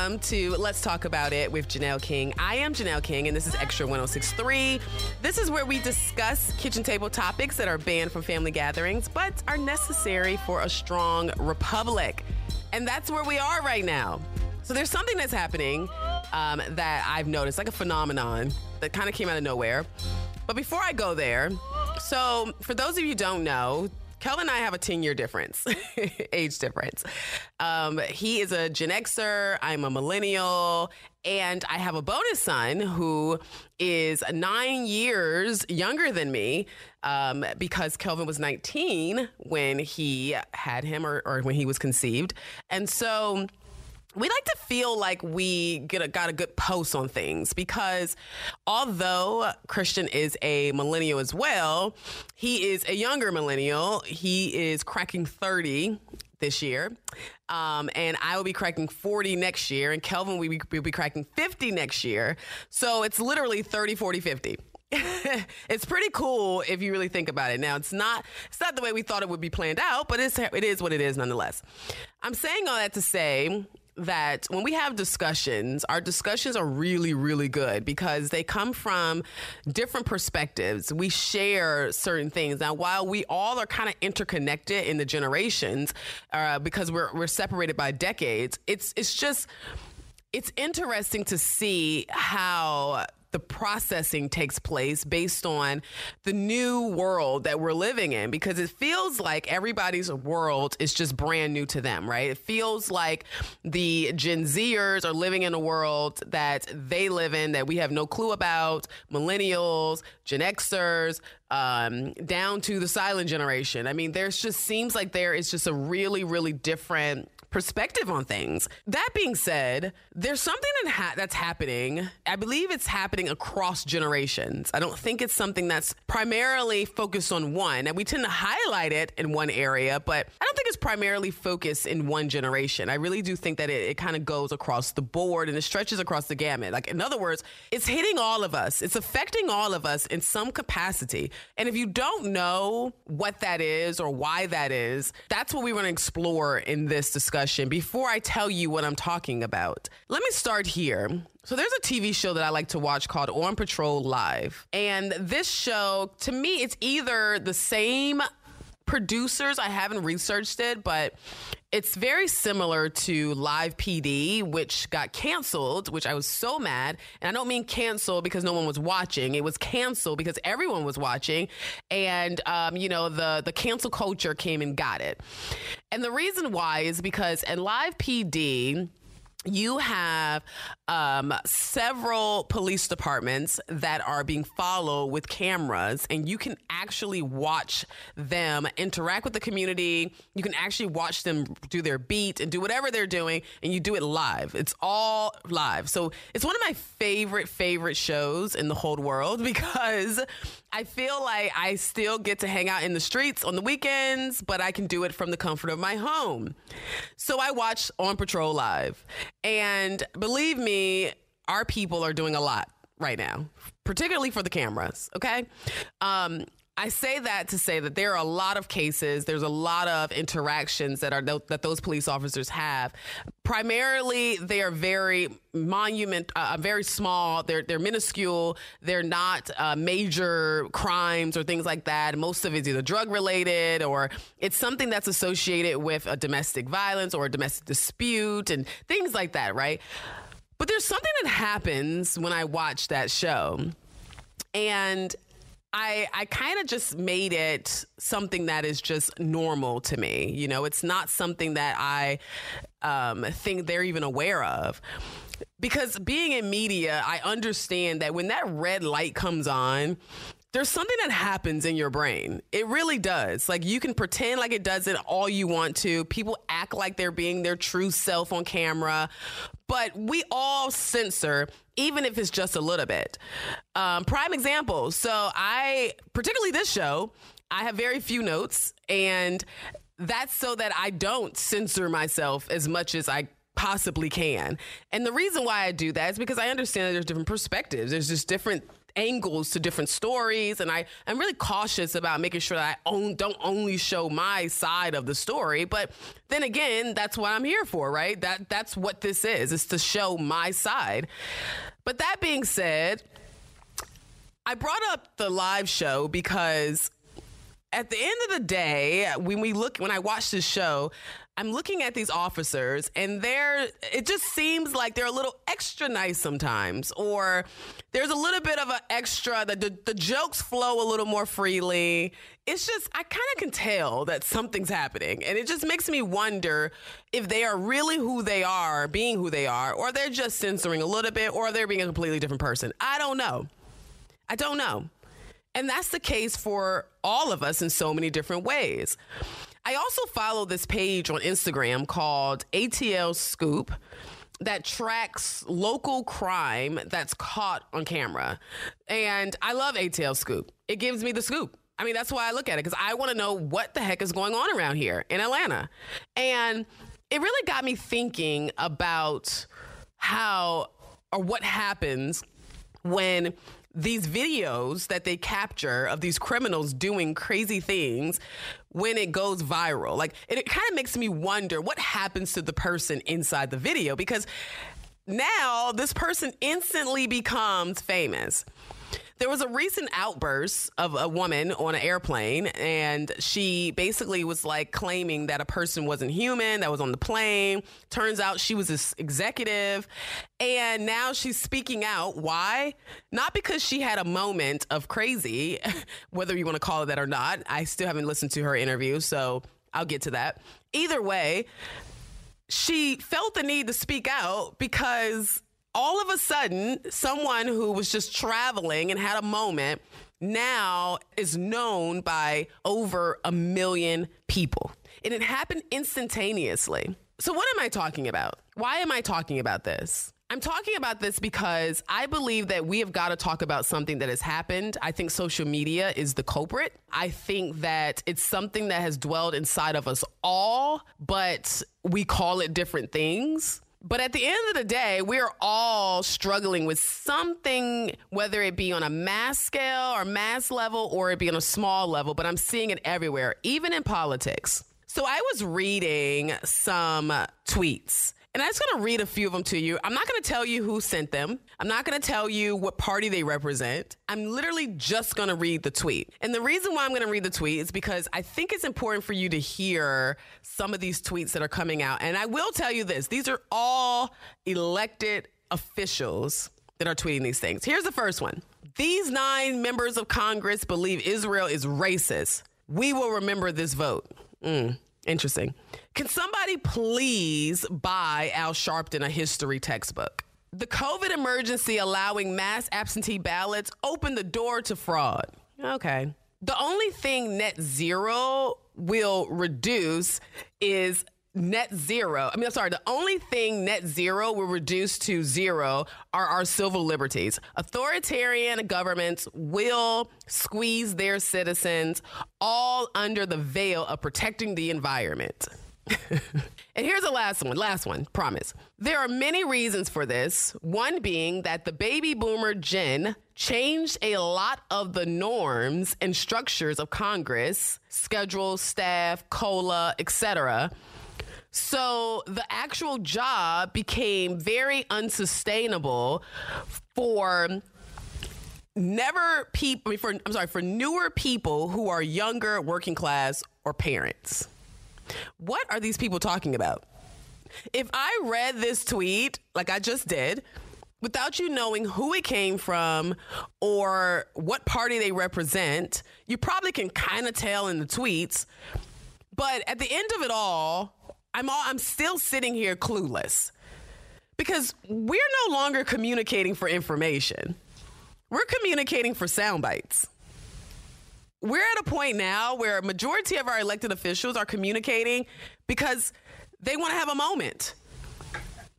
Welcome to Let's Talk About It with Janelle King. I am Janelle King, and this is Extra 1063. This is where we discuss kitchen table topics that are banned from family gatherings but are necessary for a strong republic. And that's where we are right now. So there's something that's happening um, that I've noticed, like a phenomenon that kind of came out of nowhere. But before I go there, so for those of you who don't know, Kelvin and I have a 10 year difference, age difference. Um, he is a Gen Xer, I'm a millennial, and I have a bonus son who is nine years younger than me um, because Kelvin was 19 when he had him or, or when he was conceived. And so we like to feel like we get a, got a good post on things because although Christian is a millennial as well, he is a younger millennial. He is cracking 30 this year. Um, and I will be cracking 40 next year, and Kelvin will be, will be cracking 50 next year. So it's literally 30, 40, 50. it's pretty cool if you really think about it. Now, it's not it's not the way we thought it would be planned out, but it's it is what it is nonetheless. I'm saying all that to say that when we have discussions, our discussions are really, really good because they come from different perspectives. We share certain things. Now, while we all are kind of interconnected in the generations, uh, because we're we're separated by decades, it's it's just it's interesting to see how the processing takes place based on the new world that we're living in because it feels like everybody's world is just brand new to them, right? It feels like the Gen Zers are living in a world that they live in that we have no clue about, millennials, Gen Xers, um, down to the silent generation. I mean, there's just seems like there is just a really, really different perspective on things. That being said, there's something ha- that's happening. I believe it's happening across generations. I don't think it's something that's primarily focused on one. And we tend to highlight it in one area, but I don't think it's primarily focused in one generation. I really do think that it, it kind of goes across the board and it stretches across the gamut. Like, in other words, it's hitting all of us, it's affecting all of us in some capacity. And if you don't know what that is or why that is, that's what we want to explore in this discussion before I tell you what I'm talking about. Let me start here. So there's a TV show that I like to watch called On Patrol Live. And this show, to me, it's either the same producers. I haven't researched it, but it's very similar to Live PD, which got canceled, which I was so mad. And I don't mean canceled because no one was watching. It was canceled because everyone was watching. And, um, you know, the, the cancel culture came and got it. And the reason why is because in Live PD, you have um, several police departments that are being followed with cameras, and you can actually watch them interact with the community. You can actually watch them do their beat and do whatever they're doing, and you do it live. It's all live. So it's one of my favorite, favorite shows in the whole world because I feel like I still get to hang out in the streets on the weekends, but I can do it from the comfort of my home. So I watch On Patrol Live. And believe me, our people are doing a lot right now, particularly for the cameras. Okay. Um, I say that to say that there are a lot of cases, there's a lot of interactions that are that those police officers have. Primarily, they are very monument, uh, very small. They're they're minuscule. They're not uh, major crimes or things like that. Most of it's either drug related or it's something that's associated with a domestic violence or a domestic dispute and things like that, right? But there's something that happens when I watch that show, and I I kind of just made it something that is just normal to me. You know, it's not something that I um, think they're even aware of. Because being in media, I understand that when that red light comes on, there's something that happens in your brain. It really does. Like you can pretend like it doesn't all you want to. People act like they're being their true self on camera, but we all censor, even if it's just a little bit. Um, prime example. So I, particularly this show, I have very few notes, and that's so that I don't censor myself as much as I possibly can. And the reason why I do that is because I understand that there's different perspectives. There's just different angles to different stories and I, I'm really cautious about making sure that I own, don't only show my side of the story. But then again, that's what I'm here for, right? That that's what this is, is to show my side. But that being said, I brought up the live show because at the end of the day, when we look, when I watch this show, I'm looking at these officers and they're, it just seems like they're a little extra nice sometimes, or there's a little bit of an extra, the, the, the jokes flow a little more freely. It's just, I kind of can tell that something's happening. And it just makes me wonder if they are really who they are, being who they are, or they're just censoring a little bit, or they're being a completely different person. I don't know. I don't know. And that's the case for all of us in so many different ways. I also follow this page on Instagram called ATL Scoop that tracks local crime that's caught on camera. And I love ATL Scoop. It gives me the scoop. I mean, that's why I look at it because I want to know what the heck is going on around here in Atlanta. And it really got me thinking about how or what happens when these videos that they capture of these criminals doing crazy things when it goes viral. Like it, it kind of makes me wonder what happens to the person inside the video because now this person instantly becomes famous. There was a recent outburst of a woman on an airplane, and she basically was like claiming that a person wasn't human that was on the plane. Turns out she was this executive, and now she's speaking out. Why? Not because she had a moment of crazy, whether you want to call it that or not. I still haven't listened to her interview, so I'll get to that. Either way, she felt the need to speak out because all of a sudden, someone who was just traveling and had a moment now is known by over a million people. And it happened instantaneously. So, what am I talking about? Why am I talking about this? I'm talking about this because I believe that we have got to talk about something that has happened. I think social media is the culprit. I think that it's something that has dwelled inside of us all, but we call it different things. But at the end of the day, we're all struggling with something, whether it be on a mass scale or mass level or it be on a small level, but I'm seeing it everywhere, even in politics. So I was reading some tweets and I'm just going to read a few of them to you. I'm not going to tell you who sent them. I'm not going to tell you what party they represent. I'm literally just going to read the tweet. And the reason why I'm going to read the tweet is because I think it's important for you to hear some of these tweets that are coming out. And I will tell you this these are all elected officials that are tweeting these things. Here's the first one These nine members of Congress believe Israel is racist. We will remember this vote. Mm. Interesting. Can somebody please buy Al Sharpton a history textbook? The COVID emergency allowing mass absentee ballots opened the door to fraud. Okay. The only thing net zero will reduce is net zero. I mean, I'm sorry, the only thing net zero will reduce to zero are our civil liberties. Authoritarian governments will squeeze their citizens all under the veil of protecting the environment. and here's the last one, last one, promise. There are many reasons for this. One being that the baby boomer gen changed a lot of the norms and structures of Congress, schedule, staff, COLA, etc so the actual job became very unsustainable for never people for I'm sorry for newer people who are younger working class or parents. What are these people talking about? If I read this tweet like I just did without you knowing who it came from or what party they represent, you probably can kind of tell in the tweets. But at the end of it all, I'm all, I'm still sitting here clueless because we're no longer communicating for information. We're communicating for sound bites. we're at a point now where a majority of our elected officials are communicating because they want to have a moment.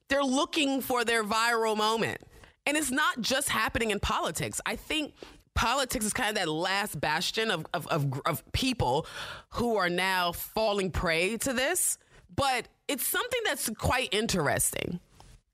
They're looking for their viral moment. And it's not just happening in politics. I think politics is kind of that last bastion of, of, of, of people who are now falling prey to this. But it's something that's quite interesting.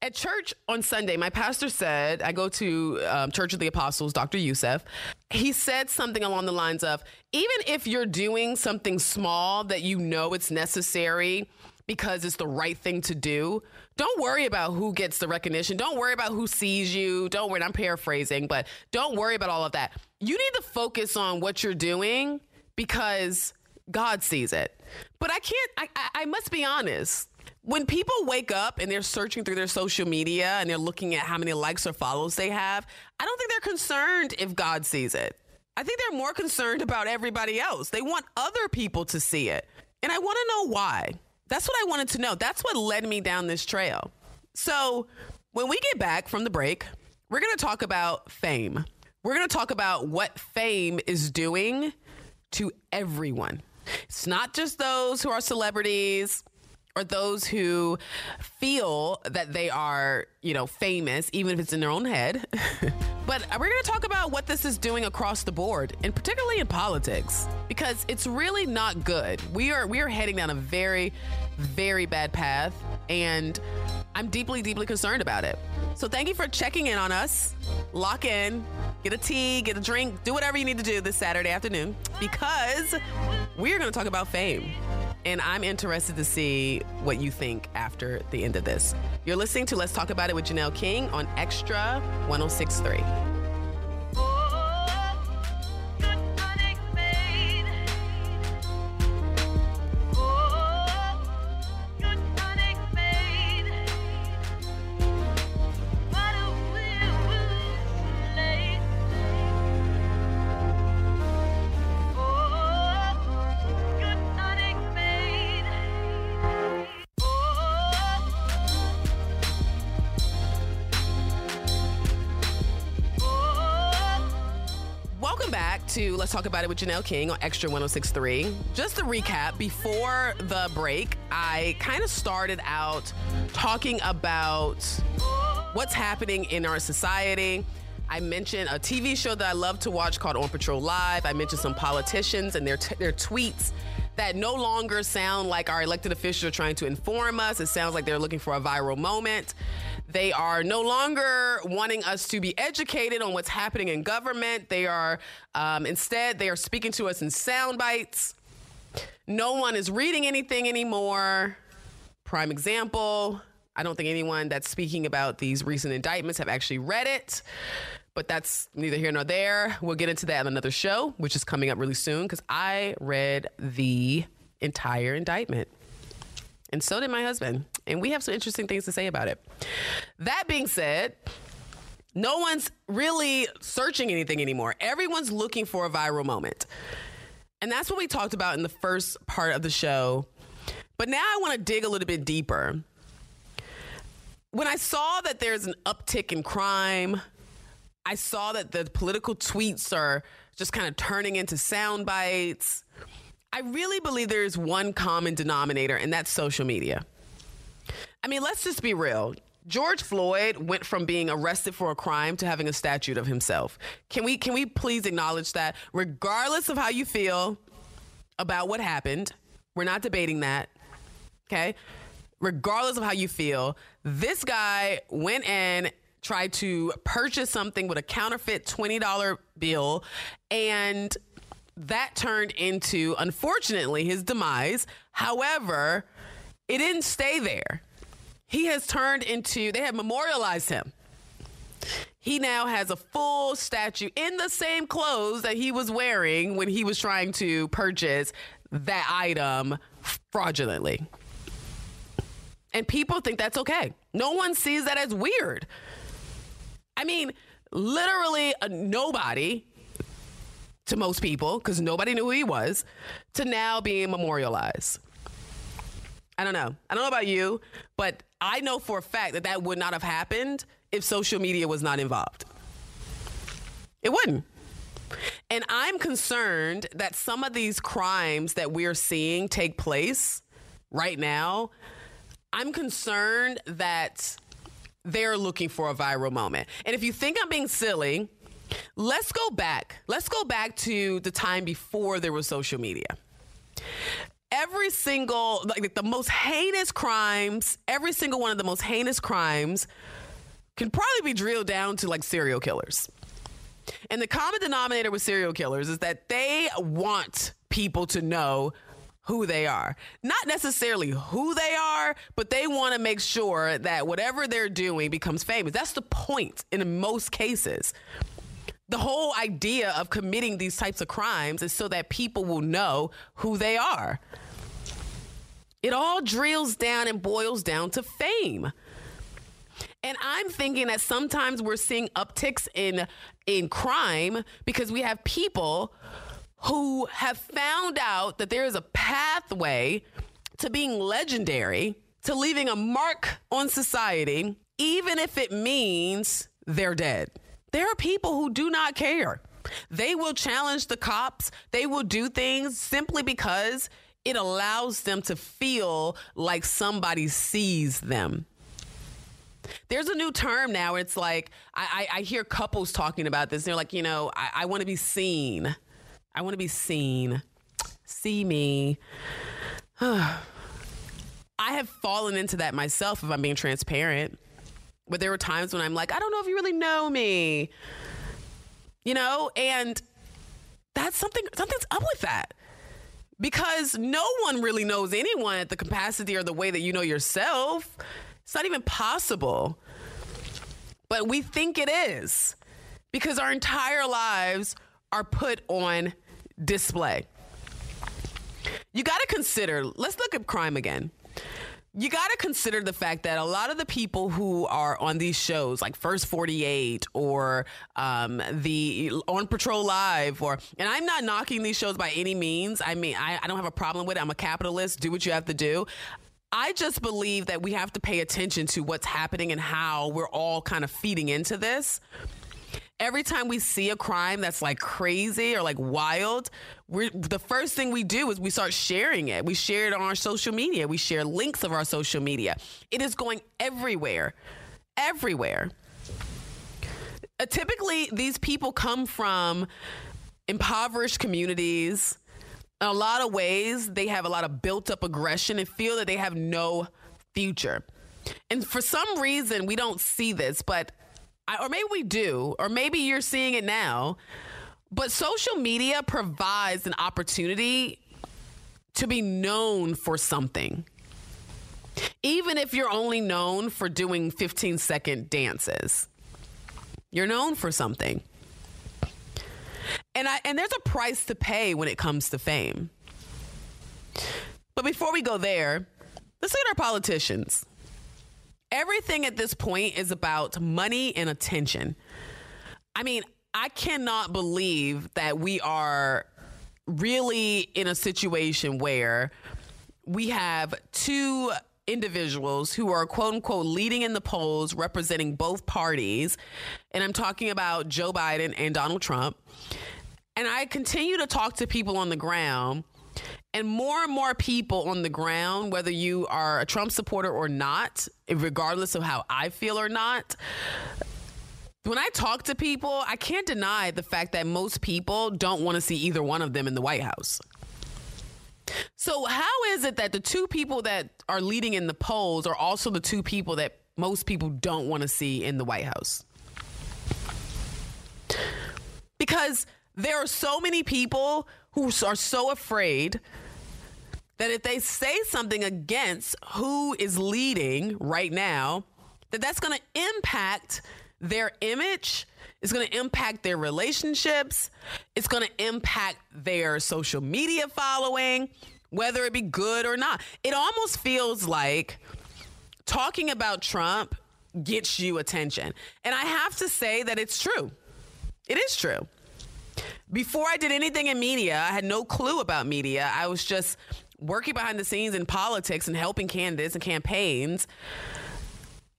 At church on Sunday, my pastor said, I go to um, Church of the Apostles, Dr. Youssef. He said something along the lines of even if you're doing something small that you know it's necessary because it's the right thing to do, don't worry about who gets the recognition. Don't worry about who sees you. Don't worry, I'm paraphrasing, but don't worry about all of that. You need to focus on what you're doing because God sees it. But I can't, I, I, I must be honest when people wake up and they're searching through their social media and they're looking at how many likes or follows they have, I don't think they're concerned if God sees it. I think they're more concerned about everybody else. They want other people to see it. And I want to know why. That's what I wanted to know. That's what led me down this trail. So, when we get back from the break, we're going to talk about fame. We're going to talk about what fame is doing to everyone. It's not just those who are celebrities, or those who feel that they are, you know, famous, even if it's in their own head. but we're going to talk about what this is doing across the board, and particularly in politics, because it's really not good. We are we are heading down a very, very bad path, and I'm deeply, deeply concerned about it. So thank you for checking in on us. Lock in, get a tea, get a drink, do whatever you need to do this Saturday afternoon, because we are going to talk about fame. And I'm interested to see what you think after the end of this. You're listening to Let's Talk About It with Janelle King on Extra 1063. Let's Talk About It with Janelle King on Extra 1063. Just to recap, before the break, I kind of started out talking about what's happening in our society. I mentioned a TV show that I love to watch called On Patrol Live. I mentioned some politicians and their, t- their tweets that no longer sound like our elected officials are trying to inform us. It sounds like they're looking for a viral moment. They are no longer wanting us to be educated on what's happening in government. They are um, instead they are speaking to us in sound bites. No one is reading anything anymore. Prime example. I don't think anyone that's speaking about these recent indictments have actually read it, but that's neither here nor there. We'll get into that in another show, which is coming up really soon because I read the entire indictment. And so did my husband. And we have some interesting things to say about it. That being said, no one's really searching anything anymore. Everyone's looking for a viral moment. And that's what we talked about in the first part of the show. But now I want to dig a little bit deeper. When I saw that there's an uptick in crime, I saw that the political tweets are just kind of turning into sound bites. I really believe there is one common denominator, and that's social media. I mean, let's just be real. George Floyd went from being arrested for a crime to having a statue of himself. Can we can we please acknowledge that regardless of how you feel about what happened, we're not debating that. Okay? Regardless of how you feel, this guy went in tried to purchase something with a counterfeit $20 bill and that turned into, unfortunately, his demise. However, it didn't stay there. He has turned into, they have memorialized him. He now has a full statue in the same clothes that he was wearing when he was trying to purchase that item fraudulently. And people think that's okay. No one sees that as weird. I mean, literally, uh, nobody to most people because nobody knew who he was to now being memorialized. I don't know. I don't know about you, but I know for a fact that that would not have happened if social media was not involved. It wouldn't. And I'm concerned that some of these crimes that we're seeing take place right now, I'm concerned that they're looking for a viral moment. And if you think I'm being silly, let's go back. Let's go back to the time before there was social media. Every single, like the most heinous crimes, every single one of the most heinous crimes can probably be drilled down to like serial killers. And the common denominator with serial killers is that they want people to know who they are. Not necessarily who they are, but they want to make sure that whatever they're doing becomes famous. That's the point in most cases. The whole idea of committing these types of crimes is so that people will know who they are. It all drills down and boils down to fame. And I'm thinking that sometimes we're seeing upticks in in crime because we have people who have found out that there is a pathway to being legendary, to leaving a mark on society, even if it means they're dead. There are people who do not care. They will challenge the cops. They will do things simply because it allows them to feel like somebody sees them. There's a new term now. It's like I, I, I hear couples talking about this. They're like, you know, I, I want to be seen. I want to be seen. See me. I have fallen into that myself if I'm being transparent. But there were times when I'm like, I don't know if you really know me. You know, and that's something something's up with that. Because no one really knows anyone at the capacity or the way that you know yourself. It's not even possible. But we think it is because our entire lives are put on display. You got to consider, let's look at crime again. You got to consider the fact that a lot of the people who are on these shows, like First 48 or um, the On Patrol Live, or, and I'm not knocking these shows by any means. I mean, I, I don't have a problem with it. I'm a capitalist. Do what you have to do. I just believe that we have to pay attention to what's happening and how we're all kind of feeding into this. Every time we see a crime that's like crazy or like wild, we're the first thing we do is we start sharing it. We share it on our social media. We share links of our social media. It is going everywhere. Everywhere. Uh, typically, these people come from impoverished communities in a lot of ways, they have a lot of built up aggression and feel that they have no future. And for some reason, we don't see this, but, I, or maybe we do, or maybe you're seeing it now. But social media provides an opportunity to be known for something. Even if you're only known for doing 15 second dances, you're known for something. And I and there's a price to pay when it comes to fame. But before we go there, let's look at our politicians. Everything at this point is about money and attention. I mean, I cannot believe that we are really in a situation where we have two individuals who are quote unquote leading in the polls representing both parties. And I'm talking about Joe Biden and Donald Trump. And I continue to talk to people on the ground. And more and more people on the ground, whether you are a Trump supporter or not, regardless of how I feel or not, when I talk to people, I can't deny the fact that most people don't want to see either one of them in the White House. So, how is it that the two people that are leading in the polls are also the two people that most people don't want to see in the White House? Because there are so many people who are so afraid that if they say something against who is leading right now, that that's going to impact their image, it's going to impact their relationships, it's going to impact their social media following, whether it be good or not. It almost feels like talking about Trump gets you attention. And I have to say that it's true. It is true. Before I did anything in media, I had no clue about media. I was just working behind the scenes in politics and helping candidates and campaigns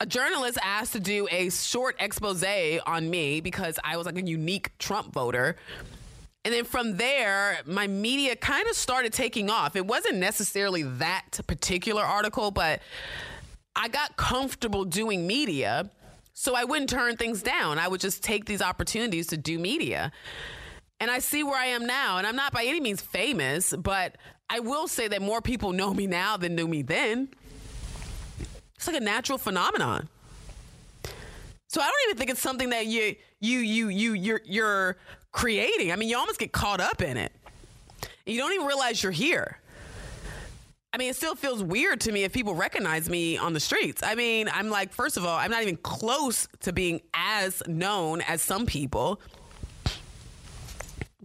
a journalist asked to do a short expose on me because I was like a unique Trump voter. And then from there, my media kind of started taking off. It wasn't necessarily that particular article, but I got comfortable doing media. So I wouldn't turn things down. I would just take these opportunities to do media. And I see where I am now. And I'm not by any means famous, but I will say that more people know me now than knew me then. It's like a natural phenomenon. So I don't even think it's something that you you you you you're you're creating. I mean, you almost get caught up in it. You don't even realize you're here. I mean, it still feels weird to me if people recognize me on the streets. I mean, I'm like, first of all, I'm not even close to being as known as some people.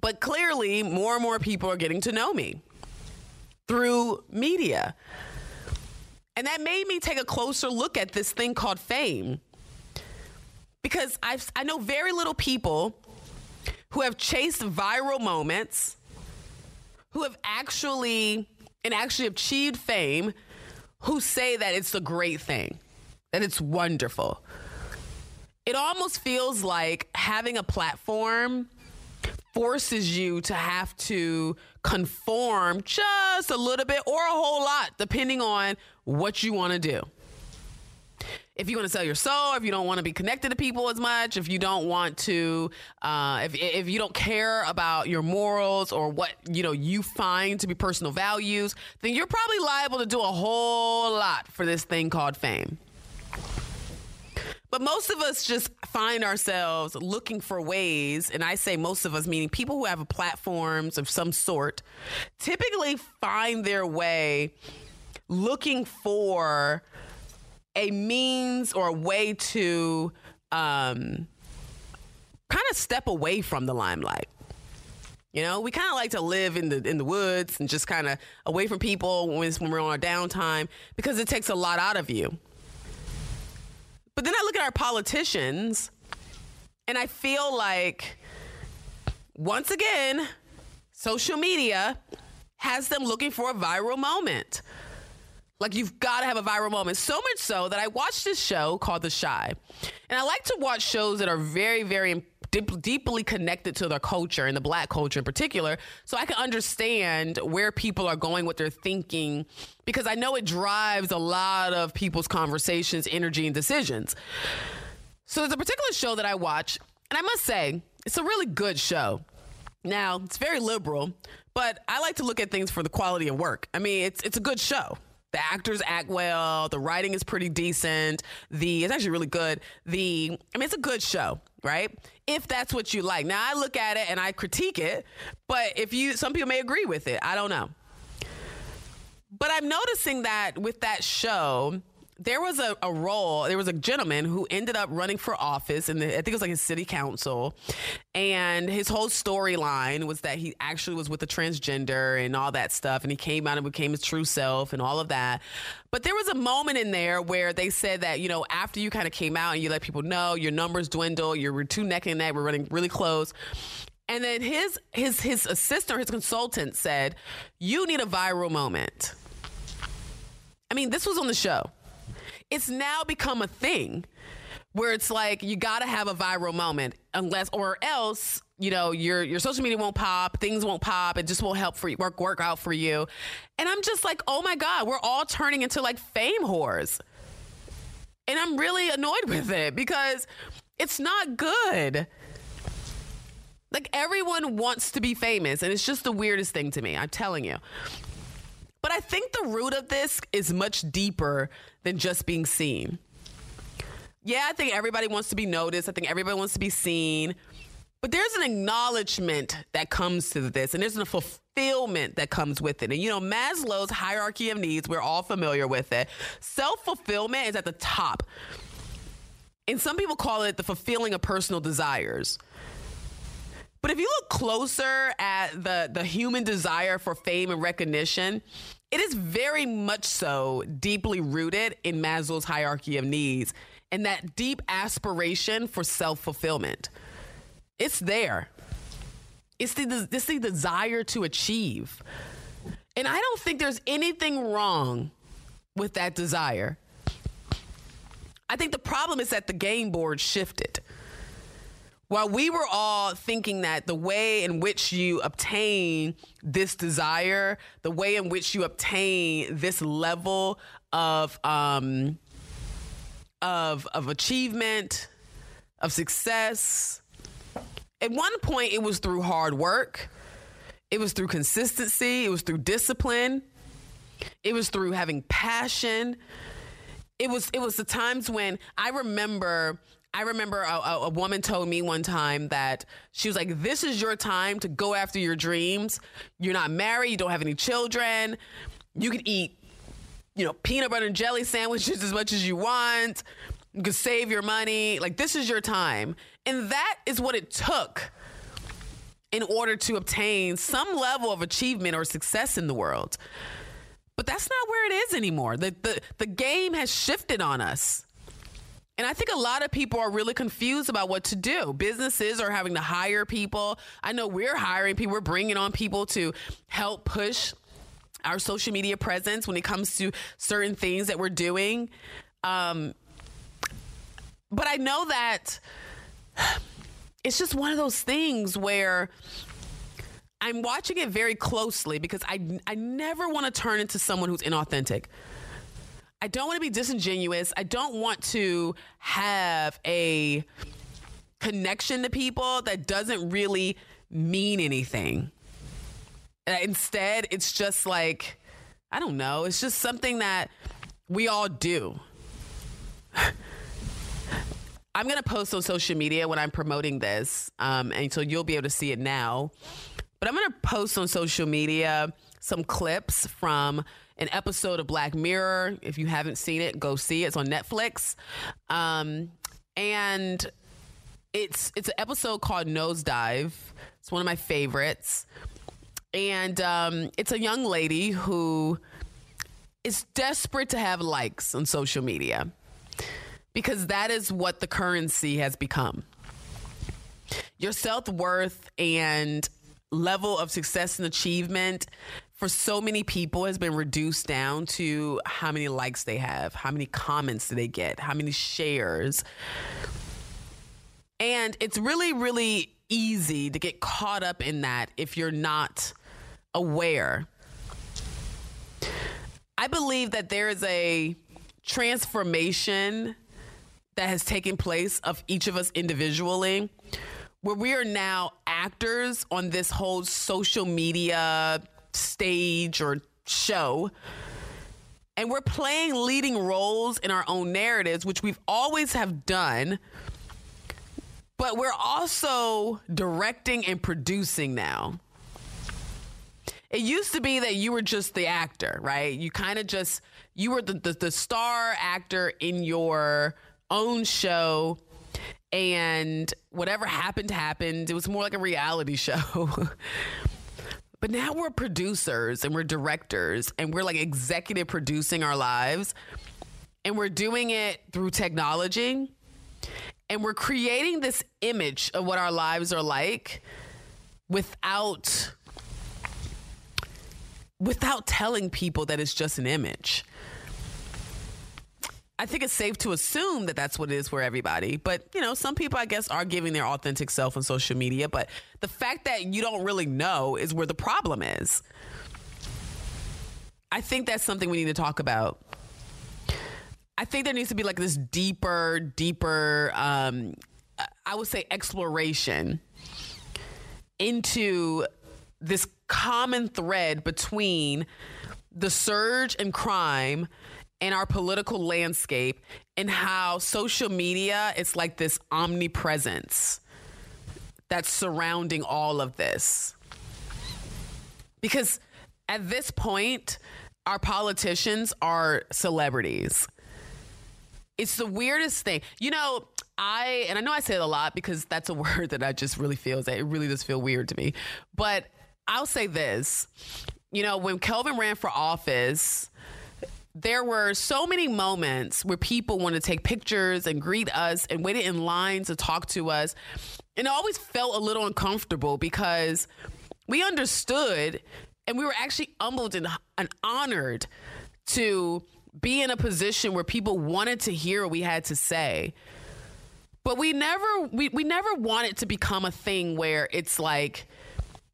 But clearly, more and more people are getting to know me through media. And that made me take a closer look at this thing called fame. Because I've, I know very little people who have chased viral moments, who have actually and actually achieved fame, who say that it's a great thing, that it's wonderful. It almost feels like having a platform forces you to have to conform just a little bit or a whole lot, depending on what you want to do. If you want to sell your soul, if you don't want to be connected to people as much, if you don't want to, uh, if, if you don't care about your morals or what you know you find to be personal values, then you're probably liable to do a whole lot for this thing called fame. But most of us just find ourselves looking for ways, and I say most of us, meaning people who have platforms of some sort, typically find their way looking for a means or a way to um, kind of step away from the limelight. You know, we kind of like to live in the in the woods and just kind of away from people when, when we're on our downtime because it takes a lot out of you. But then I look at our politicians and I feel like, once again, social media has them looking for a viral moment. Like you've got to have a viral moment. So much so that I watched this show called The Chi. And I like to watch shows that are very, very deep, deeply connected to their culture and the black culture in particular, so I can understand where people are going, what they're thinking, because I know it drives a lot of people's conversations, energy, and decisions. So there's a particular show that I watch, and I must say, it's a really good show. Now, it's very liberal, but I like to look at things for the quality of work. I mean, it's it's a good show. The actors act well. The writing is pretty decent. The it's actually really good. The I mean, it's a good show, right? If that's what you like. Now I look at it and I critique it, but if you some people may agree with it. I don't know. But I'm noticing that with that show, there was a, a role, there was a gentleman who ended up running for office, and I think it was like his city council. And his whole storyline was that he actually was with a transgender and all that stuff. And he came out and became his true self and all of that. But there was a moment in there where they said that, you know, after you kind of came out and you let people know your numbers dwindle, you're two neck and neck, we're running really close. And then his his his assistant, or his consultant said, "You need a viral moment." I mean, this was on the show it's now become a thing where it's like you got to have a viral moment unless or else you know your your social media won't pop things won't pop it just won't help for you, work work out for you. And i'm just like oh my god we're all turning into like fame whores. And i'm really annoyed with it because it's not good. Like everyone wants to be famous and it's just the weirdest thing to me i'm telling you but I think the root of this is much deeper than just being seen. Yeah, I think everybody wants to be noticed. I think everybody wants to be seen. But there's an acknowledgement that comes to this, and there's a fulfillment that comes with it. And you know, Maslow's hierarchy of needs, we're all familiar with it. Self fulfillment is at the top. And some people call it the fulfilling of personal desires. But if you look closer at the, the human desire for fame and recognition, it is very much so deeply rooted in Maslow's hierarchy of needs and that deep aspiration for self fulfillment. It's there. It's the, it's the desire to achieve. And I don't think there's anything wrong with that desire. I think the problem is that the game board shifted while we were all thinking that the way in which you obtain this desire, the way in which you obtain this level of um, of of achievement, of success, at one point it was through hard work, it was through consistency, it was through discipline, it was through having passion. It was it was the times when I remember I remember a, a, woman told me one time that she was like, This is your time to go after your dreams. You're not married, you don't have any children. You can eat, you know, peanut butter and jelly sandwiches as much as you want. You can save your money. Like, this is your time. And that is what it took in order to obtain some level of achievement or success in the world. But that's not where it is anymore. The, the, the game has shifted on us. And I think a lot of people are really confused about what to do. Businesses are having to hire people. I know we're hiring people, we're bringing on people to help push our social media presence when it comes to certain things that we're doing. Um, but I know that it's just one of those things where I'm watching it very closely because I, I never want to turn into someone who's inauthentic. I don't want to be disingenuous. I don't want to have a connection to people that doesn't really mean anything. Uh, instead, it's just like, I don't know, it's just something that we all do. I'm going to post on social media when I'm promoting this, um, and so you'll be able to see it now. But I'm going to post on social media some clips from an episode of Black Mirror. If you haven't seen it, go see it. It's on Netflix. Um, and it's it's an episode called Nosedive. It's one of my favorites. And um, it's a young lady who is desperate to have likes on social media because that is what the currency has become. Your self worth and level of success and achievement for so many people has been reduced down to how many likes they have, how many comments do they get, how many shares. And it's really, really easy to get caught up in that if you're not aware. I believe that there is a transformation that has taken place of each of us individually where we are now actors on this whole social media stage or show. And we're playing leading roles in our own narratives, which we've always have done. But we're also directing and producing now. It used to be that you were just the actor, right? You kind of just you were the, the, the star actor in your own show and whatever happened happened. It was more like a reality show. But now we're producers and we're directors and we're like executive producing our lives and we're doing it through technology and we're creating this image of what our lives are like without without telling people that it's just an image. I think it's safe to assume that that's what it is for everybody. But, you know, some people, I guess, are giving their authentic self on social media. But the fact that you don't really know is where the problem is. I think that's something we need to talk about. I think there needs to be like this deeper, deeper, um, I would say, exploration into this common thread between the surge in crime in our political landscape and how social media is like this omnipresence that's surrounding all of this. Because at this point, our politicians are celebrities. It's the weirdest thing. You know, I, and I know I say it a lot because that's a word that I just really feel that it really does feel weird to me. But I'll say this you know, when Kelvin ran for office, there were so many moments where people wanted to take pictures and greet us and waited in line to talk to us. And it always felt a little uncomfortable because we understood and we were actually humbled and, and honored to be in a position where people wanted to hear what we had to say. But we never we, we never want it to become a thing where it's like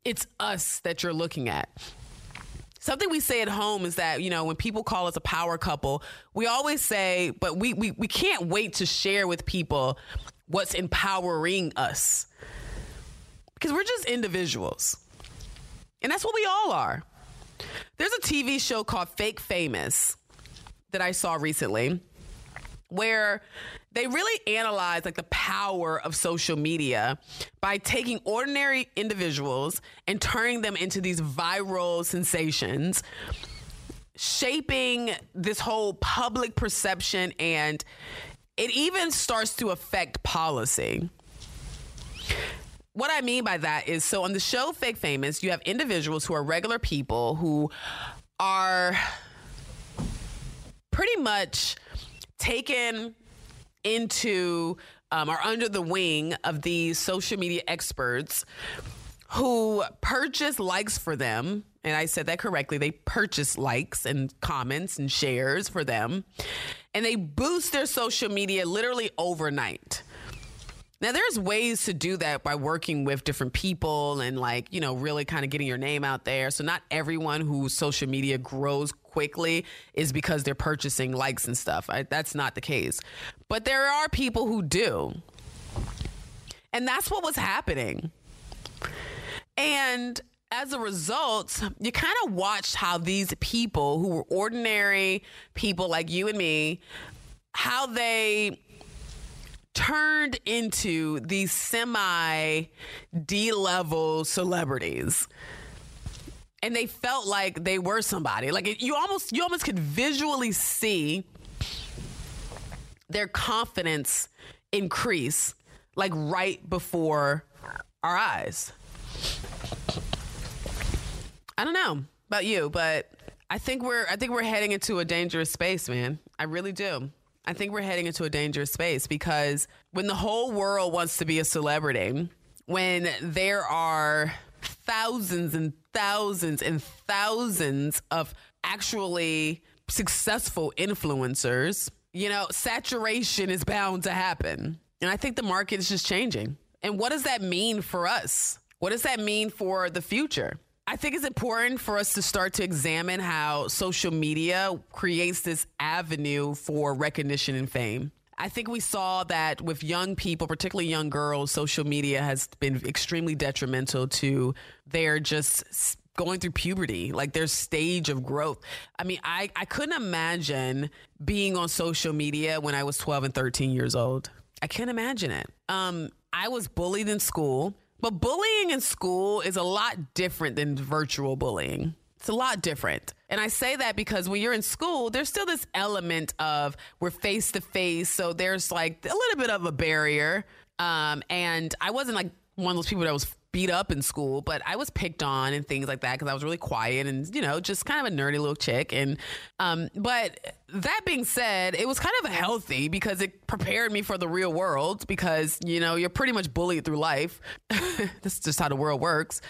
it's us that you're looking at. Something we say at home is that, you know, when people call us a power couple, we always say, but we, we, we can't wait to share with people what's empowering us. Because we're just individuals. And that's what we all are. There's a TV show called Fake Famous that I saw recently where they really analyze like the power of social media by taking ordinary individuals and turning them into these viral sensations shaping this whole public perception and it even starts to affect policy. What I mean by that is so on the show Fake Famous, you have individuals who are regular people who are pretty much taken into um, are under the wing of these social media experts who purchase likes for them. And I said that correctly. They purchase likes and comments and shares for them. And they boost their social media literally overnight. Now, there's ways to do that by working with different people and, like, you know, really kind of getting your name out there. So, not everyone whose social media grows quickly is because they're purchasing likes and stuff. I, that's not the case. But there are people who do. And that's what was happening. And as a result, you kind of watched how these people who were ordinary people like you and me, how they turned into these semi D level celebrities. And they felt like they were somebody. Like you almost you almost could visually see their confidence increase like right before our eyes. I don't know about you, but I think we're I think we're heading into a dangerous space, man. I really do. I think we're heading into a dangerous space because when the whole world wants to be a celebrity, when there are thousands and thousands and thousands of actually successful influencers, you know, saturation is bound to happen. And I think the market is just changing. And what does that mean for us? What does that mean for the future? I think it's important for us to start to examine how social media creates this avenue for recognition and fame. I think we saw that with young people, particularly young girls, social media has been extremely detrimental to their just going through puberty, like their stage of growth. I mean, I, I couldn't imagine being on social media when I was 12 and 13 years old. I can't imagine it. Um, I was bullied in school. But bullying in school is a lot different than virtual bullying. It's a lot different. And I say that because when you're in school, there's still this element of we're face to face. So there's like a little bit of a barrier. Um, and I wasn't like one of those people that was beat up in school, but I was picked on and things like that because I was really quiet and you know just kind of a nerdy little chick. And um, but that being said, it was kind of healthy because it prepared me for the real world because you know you're pretty much bullied through life. this is just how the world works.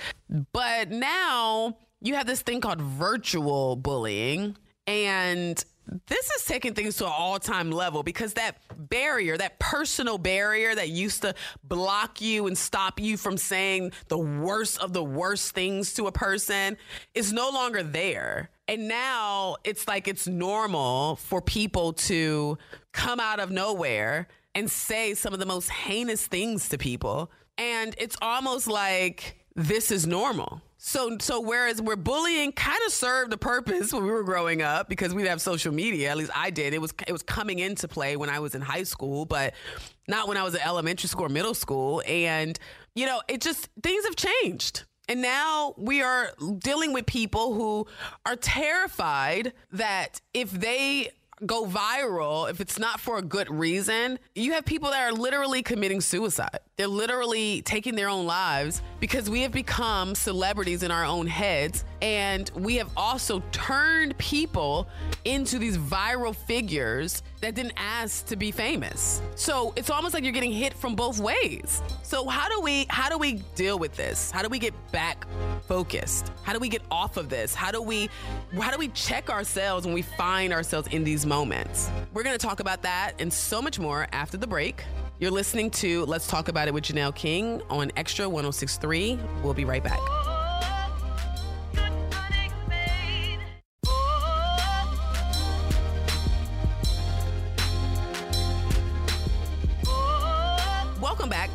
But now you have this thing called virtual bullying and this is taking things to an all-time level because that barrier that personal barrier that used to block you and stop you from saying the worst of the worst things to a person is no longer there. And now it's like it's normal for people to come out of nowhere and say some of the most heinous things to people. And it's almost like this is normal so so whereas where bullying kind of served a purpose when we were growing up because we'd have social media, at least I did. It was it was coming into play when I was in high school, but not when I was in elementary school or middle school. And you know, it just things have changed. And now we are dealing with people who are terrified that if they go viral if it's not for a good reason. You have people that are literally committing suicide. They're literally taking their own lives because we have become celebrities in our own heads. And we have also turned people into these viral figures that didn't ask to be famous. So it's almost like you're getting hit from both ways. So how do we how do we deal with this? How do we get back focused? How do we get off of this? How do we how do we check ourselves when we find ourselves in these moments? We're going to talk about that and so much more after the break. You're listening to Let's Talk About It with Janelle King on Extra 1063. We'll be right back.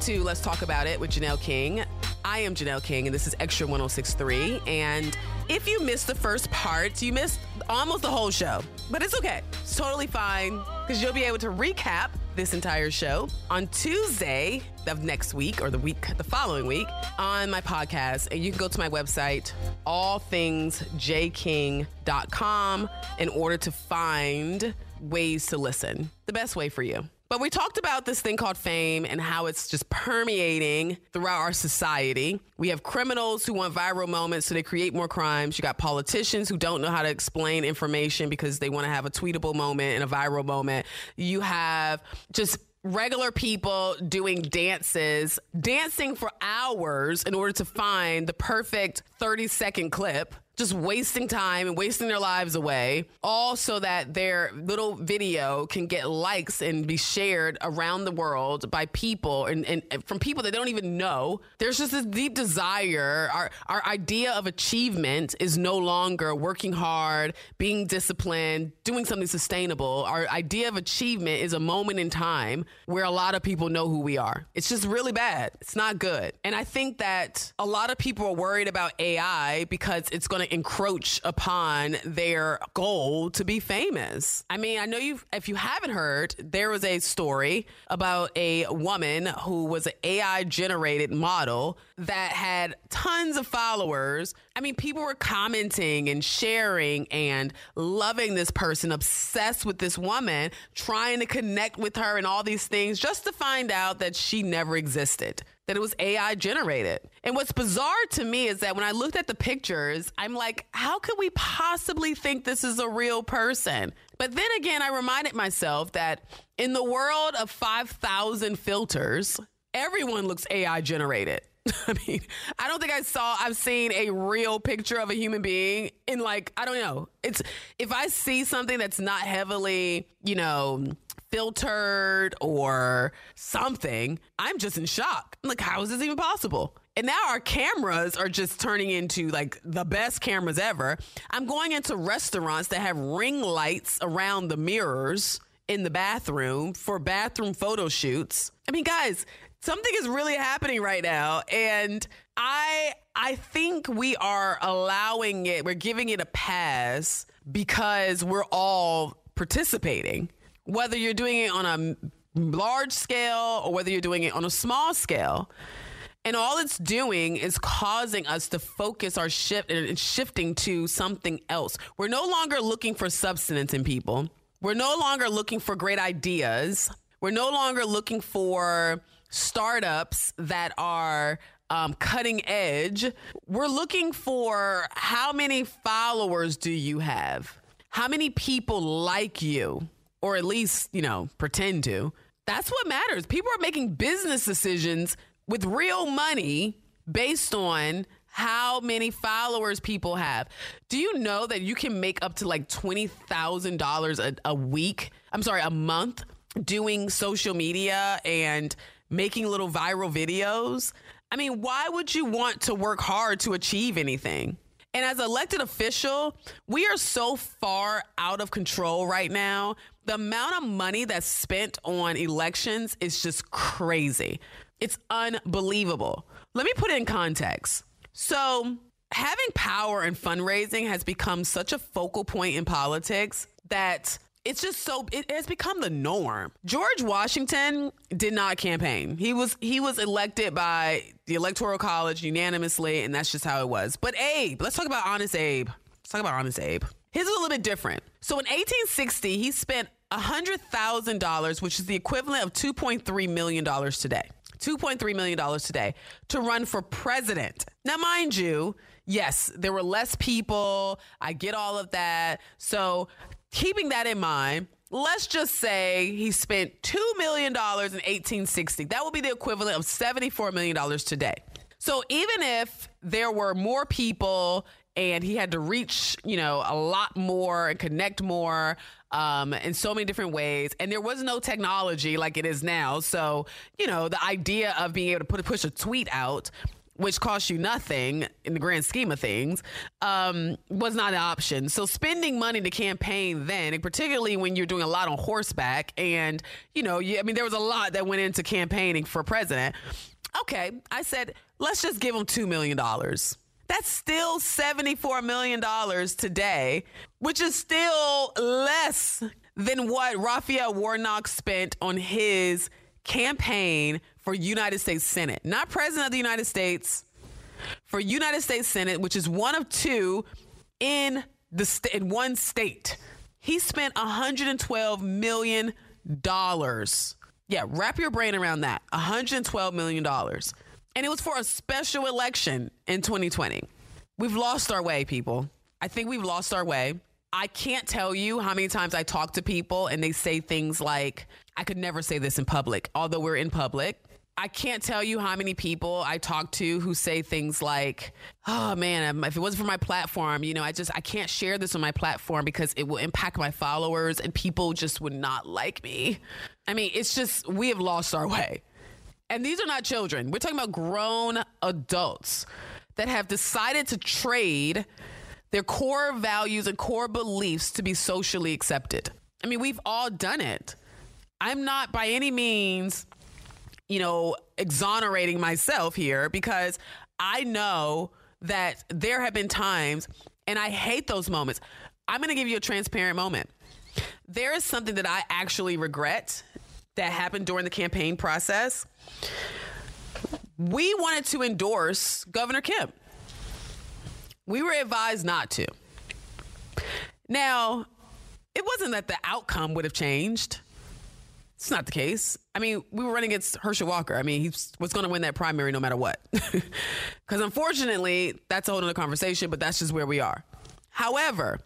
To Let's Talk About It with Janelle King. I am Janelle King, and this is Extra 1063. And if you missed the first part, you missed almost the whole show. But it's okay. It's totally fine because you'll be able to recap this entire show on Tuesday of next week or the week, the following week on my podcast. And you can go to my website, allthingsjking.com, in order to find ways to listen. The best way for you. But we talked about this thing called fame and how it's just permeating throughout our society. We have criminals who want viral moments, so they create more crimes. You got politicians who don't know how to explain information because they want to have a tweetable moment and a viral moment. You have just regular people doing dances, dancing for hours in order to find the perfect 30 second clip just wasting time and wasting their lives away, all so that their little video can get likes and be shared around the world by people and, and, and, from people that they don't even know. There's just this deep desire. Our, our idea of achievement is no longer working hard, being disciplined, doing something sustainable. Our idea of achievement is a moment in time where a lot of people know who we are. It's just really bad. It's not good. And I think that a lot of people are worried about AI because it's going to to encroach upon their goal to be famous. I mean, I know you if you haven't heard, there was a story about a woman who was an AI generated model that had tons of followers. I mean, people were commenting and sharing and loving this person, obsessed with this woman, trying to connect with her and all these things just to find out that she never existed that it was AI generated. And what's bizarre to me is that when I looked at the pictures, I'm like, how could we possibly think this is a real person? But then again, I reminded myself that in the world of 5,000 filters, everyone looks AI generated. I mean, I don't think I saw, I've seen a real picture of a human being in like, I don't know. It's, if I see something that's not heavily, you know, filtered or something, I'm just in shock. I'm like, how is this even possible? And now our cameras are just turning into like the best cameras ever. I'm going into restaurants that have ring lights around the mirrors in the bathroom for bathroom photo shoots. I mean, guys, something is really happening right now and I I think we are allowing it, we're giving it a pass because we're all participating whether you're doing it on a large scale or whether you're doing it on a small scale. And all it's doing is causing us to focus our shift and shifting to something else. We're no longer looking for substance in people. We're no longer looking for great ideas. We're no longer looking for startups that are um, cutting edge. We're looking for how many followers do you have? How many people like you? Or at least, you know, pretend to. That's what matters. People are making business decisions with real money based on how many followers people have. Do you know that you can make up to like $20,000 a week? I'm sorry, a month doing social media and making little viral videos? I mean, why would you want to work hard to achieve anything? And as elected official, we are so far out of control right now. The amount of money that's spent on elections is just crazy. It's unbelievable. Let me put it in context. So, having power and fundraising has become such a focal point in politics that it's just so it has become the norm. George Washington did not campaign. He was he was elected by the Electoral College unanimously, and that's just how it was. But Abe, let's talk about Honest Abe. Let's talk about Honest Abe. His is a little bit different. So in 1860, he spent $100,000, which is the equivalent of $2.3 million today. $2.3 million today to run for president. Now, mind you, yes, there were less people. I get all of that. So keeping that in mind, let's just say he spent $2 million in 1860. That would be the equivalent of $74 million today. So even if there were more people and he had to reach, you know, a lot more and connect more um, in so many different ways. And there was no technology like it is now. So, you know, the idea of being able to put push a tweet out which costs you nothing in the grand scheme of things, um, was not an option. So spending money to campaign then, and particularly when you're doing a lot on horseback, and you know, you, I mean, there was a lot that went into campaigning for president. Okay, I said, let's just give him two million dollars. That's still $74 million today, which is still less than what Raphael Warnock spent on his campaign for United States Senate. Not President of the United States, for United States Senate, which is one of two in the st- in one state. He spent 112 million dollars. Yeah, wrap your brain around that. 112 million dollars. And it was for a special election in 2020. We've lost our way, people. I think we've lost our way. I can't tell you how many times I talk to people and they say things like, I could never say this in public, although we're in public. I can't tell you how many people I talk to who say things like, "Oh man, um, if it wasn't for my platform, you know, I just I can't share this on my platform because it will impact my followers and people just would not like me." I mean, it's just we have lost our way. And these are not children. We're talking about grown adults that have decided to trade their core values and core beliefs to be socially accepted. I mean, we've all done it. I'm not by any means, you know, exonerating myself here because I know that there have been times, and I hate those moments. I'm going to give you a transparent moment. There is something that I actually regret that happened during the campaign process. We wanted to endorse Governor Kemp. We were advised not to. Now, it wasn't that the outcome would have changed. It's not the case. I mean, we were running against Herschel Walker. I mean, he was going to win that primary no matter what. Because unfortunately, that's a whole other conversation, but that's just where we are. However,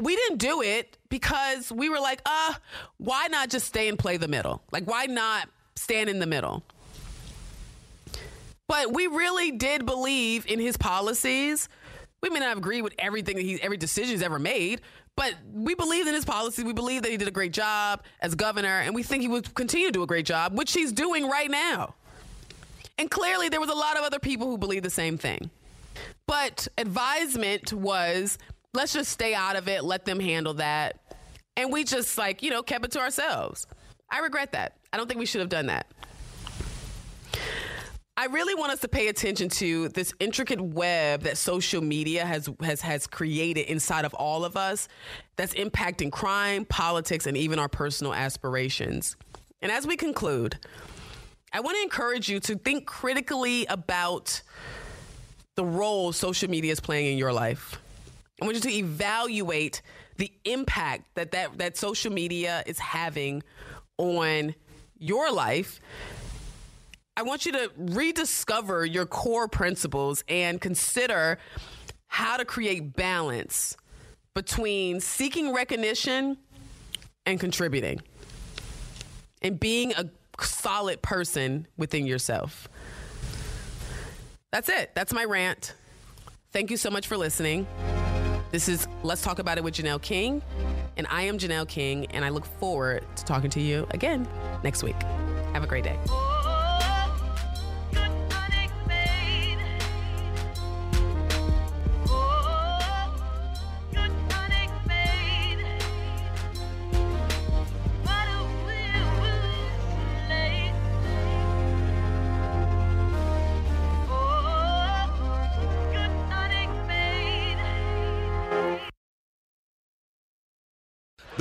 we didn't do it because we were like, uh, why not just stay and play the middle? Like, why not stand in the middle? But we really did believe in his policies. We may not agree with everything that he, every decision he's ever made, but we believed in his policy. We believe that he did a great job as governor, and we think he would continue to do a great job, which he's doing right now. And clearly, there was a lot of other people who believed the same thing. But advisement was let's just stay out of it, let them handle that. And we just like, you know, kept it to ourselves. I regret that. I don't think we should have done that. I really want us to pay attention to this intricate web that social media has has has created inside of all of us that's impacting crime, politics and even our personal aspirations. And as we conclude, I want to encourage you to think critically about the role social media is playing in your life. I want you to evaluate the impact that that, that social media is having on your life I want you to rediscover your core principles and consider how to create balance between seeking recognition and contributing and being a solid person within yourself. That's it. That's my rant. Thank you so much for listening. This is Let's Talk About It with Janelle King. And I am Janelle King, and I look forward to talking to you again next week. Have a great day.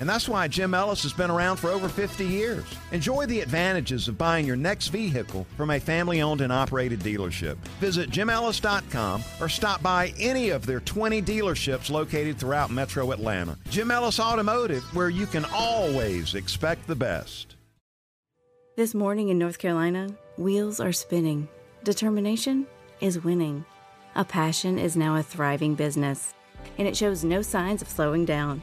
And that's why Jim Ellis has been around for over 50 years. Enjoy the advantages of buying your next vehicle from a family owned and operated dealership. Visit jimellis.com or stop by any of their 20 dealerships located throughout metro Atlanta. Jim Ellis Automotive, where you can always expect the best. This morning in North Carolina, wheels are spinning. Determination is winning. A passion is now a thriving business, and it shows no signs of slowing down.